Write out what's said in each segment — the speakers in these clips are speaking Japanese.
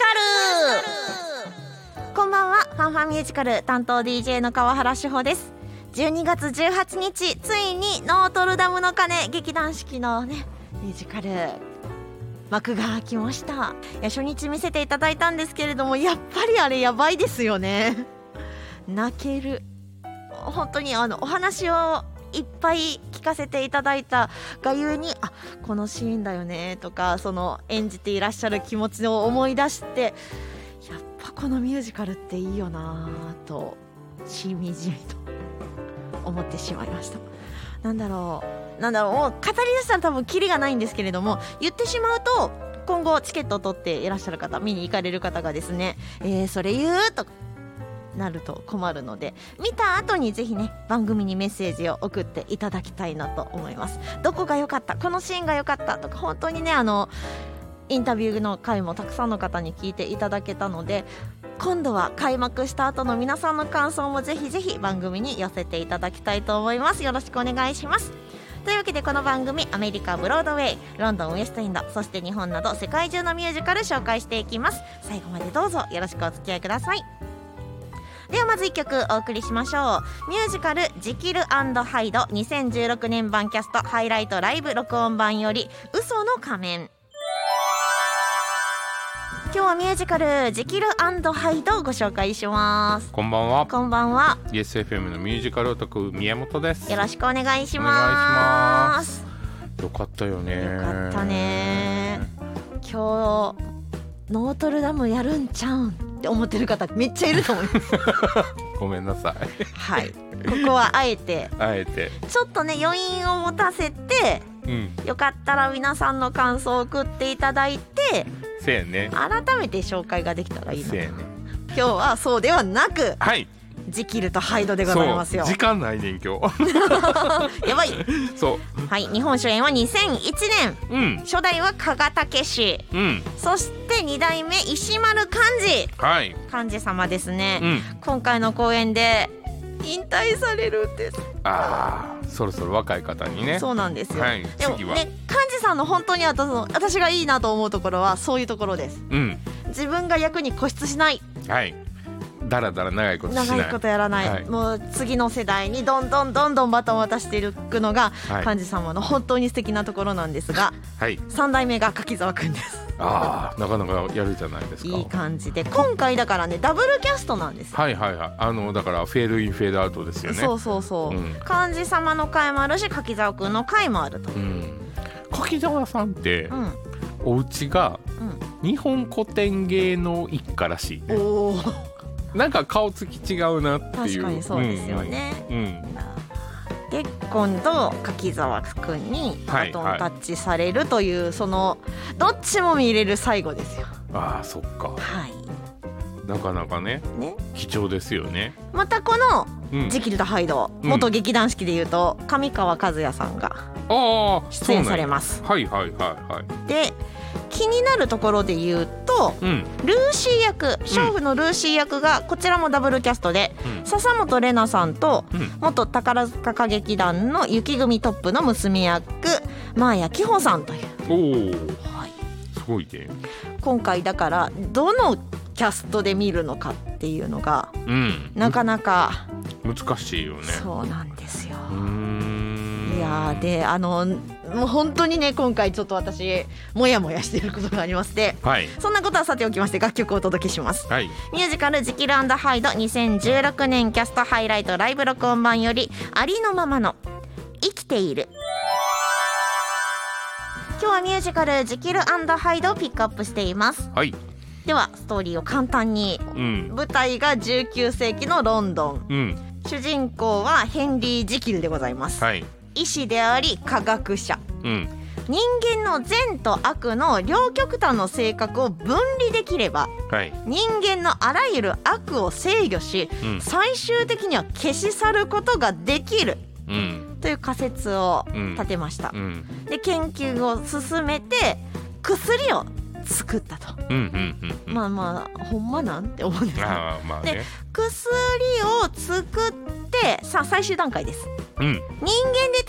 カル。こんばんは。ファンファンミュージカル担当 DJ の川原志保です。12月18日ついにノートルダムの鐘劇団四季のねミュージカル。幕が開きました。いや初日見せていただいたんですけれどもやっぱりあれやばいですよね。泣ける。本当にあのお話をいっぱい聞かせていただいたがゆえにあこのシーンだよねとかその演じていらっしゃる気持ちを思い出してやっぱこのミュージカルっていいよなとしみじみと思ってしまいました。なんだろうなんだろうもう語り出したら多分キリがないんですけれども言ってしまうと今後チケットを取っていらっしゃる方見に行かれる方がですね、えー、それ言うとなると困るので見た後にぜひね番組にメッセージを送っていただきたいなと思います。どこが良かったこのシーンが良かったとか本当にねあのインタビューの回もたくさんの方に聞いていただけたので今度は開幕した後の皆さんの感想もぜひぜひ番組に寄せていただきたいと思います。よろしくお願いします。というわけでこの番組アメリカブロードウェイロンドンウエストインドそして日本など世界中のミュージカル紹介していきます。最後までどうぞよろしくお付き合いください。ではまず1曲お送りしましょう。ミュージカル「ジキルハイド」2016年版キャストハイライトライブ録音版より「嘘の仮面」今日はミュージカル「ジキルハイド」をご紹介します。こんばんは。こんばんは。ESFM のミュージカルオタク宮本です。よろしくお願いします。よかったよね。よかったね。今日ノートルダムやるんちゃうん？って思ってる方めっちゃいると思います。ごめんなさい。はい。ここはあえて。あえて。ちょっとね余韻を持たせて、うん、よかったら皆さんの感想を送っていただいてせやね。改めて紹介ができたらいいな、ね、今日はそうではなくはいジキルとハイドでございますよ。時間ないねん今日。やばい。そう。はい日本初演は2001年、うん、初代は加賀武史、うん、そして2代目石丸幹二。はい。幹二様ですね、うん、今回の公演で引退されるんです。ああそろそろ若い方にね。そうなんですよ、はい、でもね幹事さんの本当に私の私がいいなと思うところはそういうところです、うん、自分が役に固執しない。はいだらだら長いこと長いことやらない、はい、もう次の世代にどんどんどんどんバトンを渡していくのが、はい、幹事様の本当に素敵なところなんですが、はい、3代目が柿沢君ですああなかなかやるじゃないですかいい感じで今回だからねダブルキャストなんですはいはいはいあのだからフェードインフェードアウトですよねそうそうそう、うん、幹事様の回もあるし柿沢君の回もあると、うん、柿沢さんって、うん、お家が、日本古典芸能一家らしいねおおなんか顔つき違うなっていう。確かにそうですよね、うん、うん、で今度柿澤君にバトンタッチされるという、はいはい、そのどっちも見れる最後ですよ。ああそっか。はい。なかなかねね。貴重ですよね。またこの「ジキルとハイド」うん、元劇団四季でいうと上川和也さんが出演されます。はいはいはいはい。で気になるところで言うと、うん、ルーシー役娼婦のルーシー役がこちらもダブルキャストで、うん、笹本玲奈さんと、うん、元宝塚歌劇団の雪組トップの娘役真谷紀穂さんという。おはい、すごいね。今回だからどのキャストで見るのかっていうのが、うん、なかなか難しいよね。そうなんですよ。いやであのもう本当にね今回ちょっと私もやもやしていることがありまして、はい、そんなことはさておきまして楽曲をお届けします、はい、ミュージカル「ジキルハイド」2016年キャストハイライトライブ録音版より「ありのままの生きている」今日はミュージカル「ジキルハイド」をピックアップしています、はい、ではストーリーを簡単に、うん、舞台が19世紀のロンドン、うん、主人公はヘンリー・ジキルでございます、はい医師であり科学者、うん、人間の善と悪の両極端の性格を分離できれば、はい、人間のあらゆる悪を制御し、うん、最終的には消し去ることができる、うん、という仮説を立てました。で研究を進めて薬を作ったと、まあまあほんまなんて思うんですけど、まあね、で薬を作ってさあ最終段階です、うん、人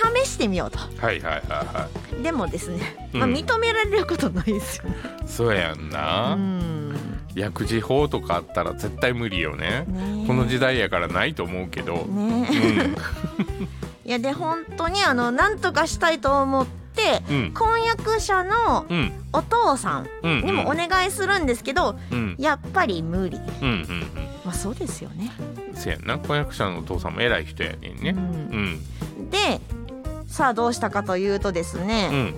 間で試してみようと。はいはいはいはい。でもですね、まあ、認められることないですよね、そうやんな。うん。薬事法とかあったら絶対無理よね。ねこの時代やからないと思うけど、ね いやで本当にあのなんとかしたいと思ってうん。うん婚約者のうん。お父さんうんにもお願いするんですけど、うん。やっぱり無理。うんうんまあそうですよね、うんせやな。婚約者のお父さんも偉い人やねんね。ううん。ん、でさあどうしたかというとですうね、ん。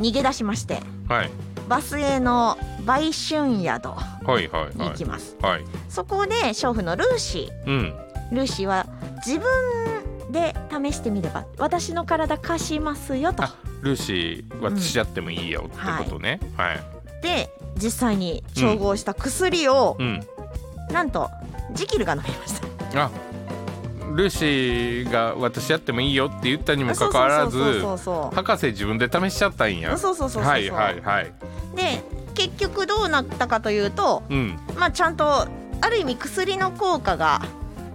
逃げ出しまして。はい。バスへの売春宿はいはいには行きます、いはい。そこで娼婦のルーシうん。ールーシーは自分で試してみれば私の体貸しますよと。あルーシー私やってもいいよってことね、はい。で実際に調合した薬を、うん。なんとジキルが飲みました。あルーシーが私やってもいいよって言ったにもかかわらず博士自分で試しちゃったんや。そうそうそうそうそう。はいはいはい。で結局どうなったかというとうん。まあちゃんとある意味薬の効果が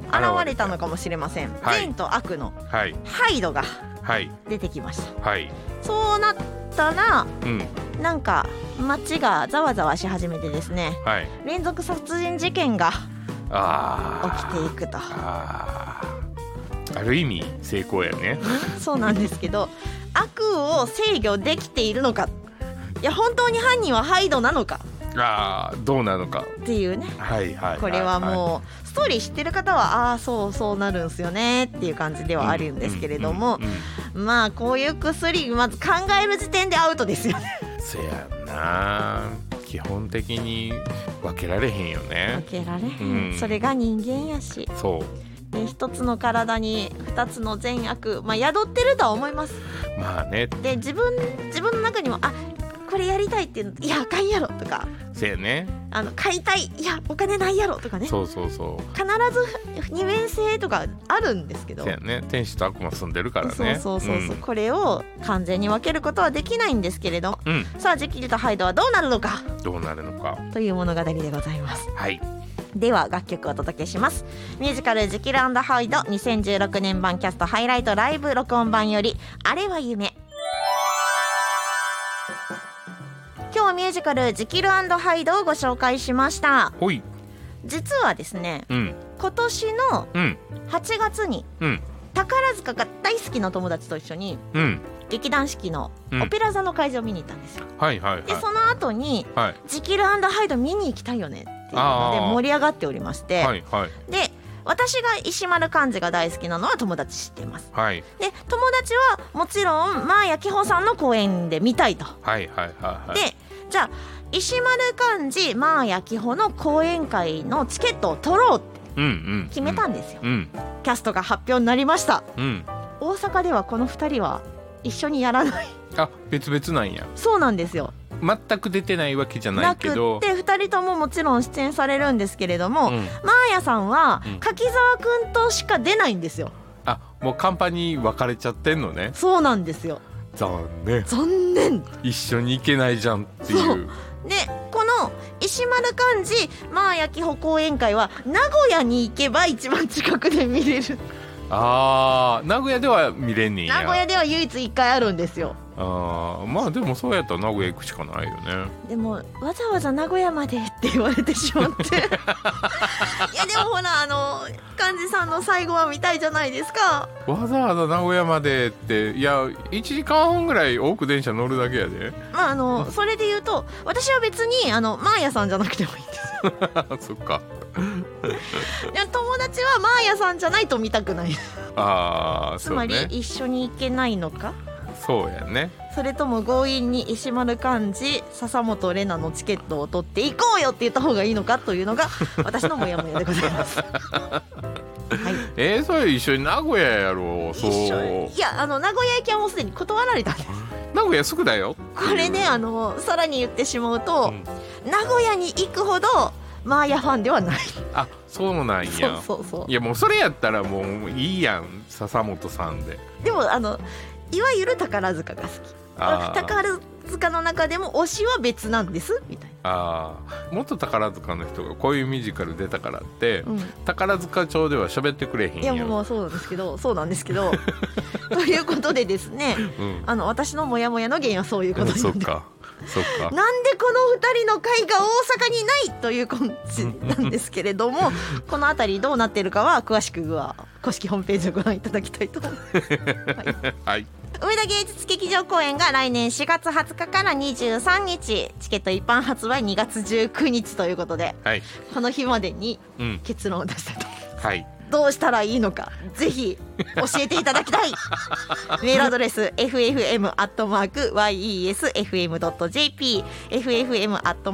現れたのかもしれません、はい。善と悪のはい。ハイドがはい。出てきました。はい。そうなったらうん。なんか街がざわざわし始めてですね。はい。連続殺人事件があ起きていくとある意味成功やね。そうなんですけど悪を制御できているのか。いや本当に犯人はハイドなのか。あーどうなのか。っていうね。はいはいこれはもうストーリー知ってる方はああそうそうなるんすよねっていう感じでうはあるんですけれどもうんうんうん。まあこういう薬まず考える時点でアウトですよね。せやんな基本的に分けられへんよね。分けられへうん。んそれが人間やし。そう。で一つの体に二つの善悪まあ宿ってるとは思います。まあね。で自分自分の中にもあこれやりたいっていうのいやあかんやろとか。せやね。あの買いたいいやお金ないやろとかね。そうそうそう。必ず二面性とかあるんですけど。せやね。天使と悪魔住んでるからね。そうそうそうそう、これを完全に分けることはできないんですけれど。うん、さあジキルとハイドはどうなるのか。うん、どうなるのか。という物語でございます。はい。では楽曲をお届けします。ミュージカル「ジキルハイド」2016年版キャストハイライトライブ録音版より「あれは夢」今日ミュージカル「ジキルハイド」をご紹介しました。実はですねうん。今年のうん。8月にうん。宝塚が大好きな友達と一緒にうん。劇団四季のうん。オペラ座の会場を見に行ったんですよ、はいはいはい。でその後にはい「ジキルハイド見に行きたいよね」っていうので盛り上がっておりまして、はいはい。で私が石丸幹二が大好きなのは友達知ってます。はい。で友達はもちろんマーヤキホさんの公演で見たいと、はいはいはいはい。でじゃあ石丸幹二マーヤキホの講演会のチケットを取ろうってうんうん。決めたんですよ、うんキャストが発表になりました。うん。大阪ではこの2人は一緒にやらない。あ別々なんや。そうなんですよ全く出てないわけじゃなないくってけど2人とももちろん出演されるんですけれども、うん、マーヤさんはうん。柿澤くんとしか出ないんですよ。あもうカンパニー分かれちゃってんのね。そうなんですよ。残念。残念。一緒に行けないじゃんっていそう。でこの石丸幹二マーヤキホ講演会は名古屋に行けば一番近くで見れる。あー名古屋では見れんねんや。名古屋では唯一1回あるんですよあーまあでもそうやったら名古屋行くしかないよね。でもわざわざ名古屋までって言われてしまって。いやでもほらあの幹二さんの最後は見たいじゃないですか。わざわざ名古屋までっていや1時間半ぐらい多く電車乗るだけやで。まああのそれで言うと私は別にあのマーヤさんじゃなくてもいいんです そっか。友達はマーヤさんじゃないと見たくない。ああつまり一緒に行けないのか？そうやね。それとも強引に石丸幹二笹本玲奈のチケットを取っていこうよって言った方がいいのかというのが 私のモヤモヤでございます。はい、えー、それ一緒に名古屋やろそう。一緒にいやあの名古屋行きはもうすでに断られたんです。名古屋すぐだよ。これねあのさらに言ってしまうと、うん。名古屋に行くほどマーヤファンではない。あそうなんそうやそうそう。いやもうそれやったらもういいやん笹本さんで。でもあのいわゆる宝塚が好き。宝塚の中でも推しは別なんですみたいあー。もっと宝塚の人がこういうミュージカル出たからって、な、うん、宝塚町では喋ってくれへんいやよもうそうなんですけど そうなんですけど。ということでですねうん。あの私のモヤモヤの原因はそういうことになってそっかそっか。なんでこの2人の会が大阪にないという感じなんですけれどもこの辺りどうなっているかは詳しくは公式ホームページをご覧いただきたいと思います。はい。はい上田芸術劇場公演が来年4月20日から23日。チケット一般発売2月19日ということで、はい、この日までに結論を出したいと。思います。はいどうしたらいいのかぜひ教えていただきたい。メールアドレス ffm.yesfm.jp ffm.yesfm.jp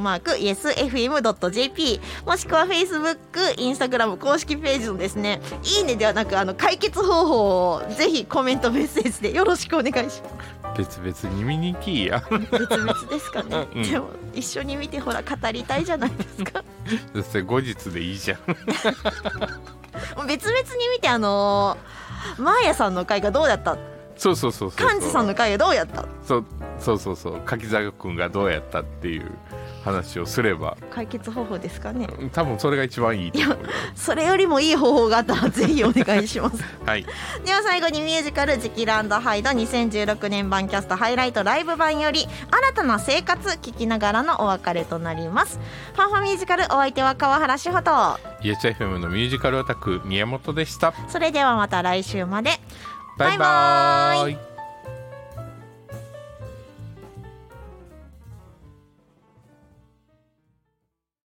もしくは Facebook、Instagram 公式ページのですねいいねではなくあの解決方法をぜひコメントメッセージでよろしくお願いします別々に見に行きや。別々ですかね、うん、でも一緒に見てほら語りたいじゃないですか。そして後日でいいじゃん。別々に見てあのー、マーヤさんの回がどうやった？そうそうそうそう幹事さんの回がどうやった？そうそうそうそう。柿沢君がどうやったっていう話をすれば。解決方法ですかね。多分それが一番いいと思うそれよりもいい方法があったらぜひお願いします。はい。では最後にミュージカル「ジキランドハイド」2016年版キャストハイライトライブ版より新たな生活聞きながらのお別れとなります。ファンファミュージカルお相手は川原志穂と。EHFM のミュージカルオタク宮本でした。それではまた来週まで。バイバイ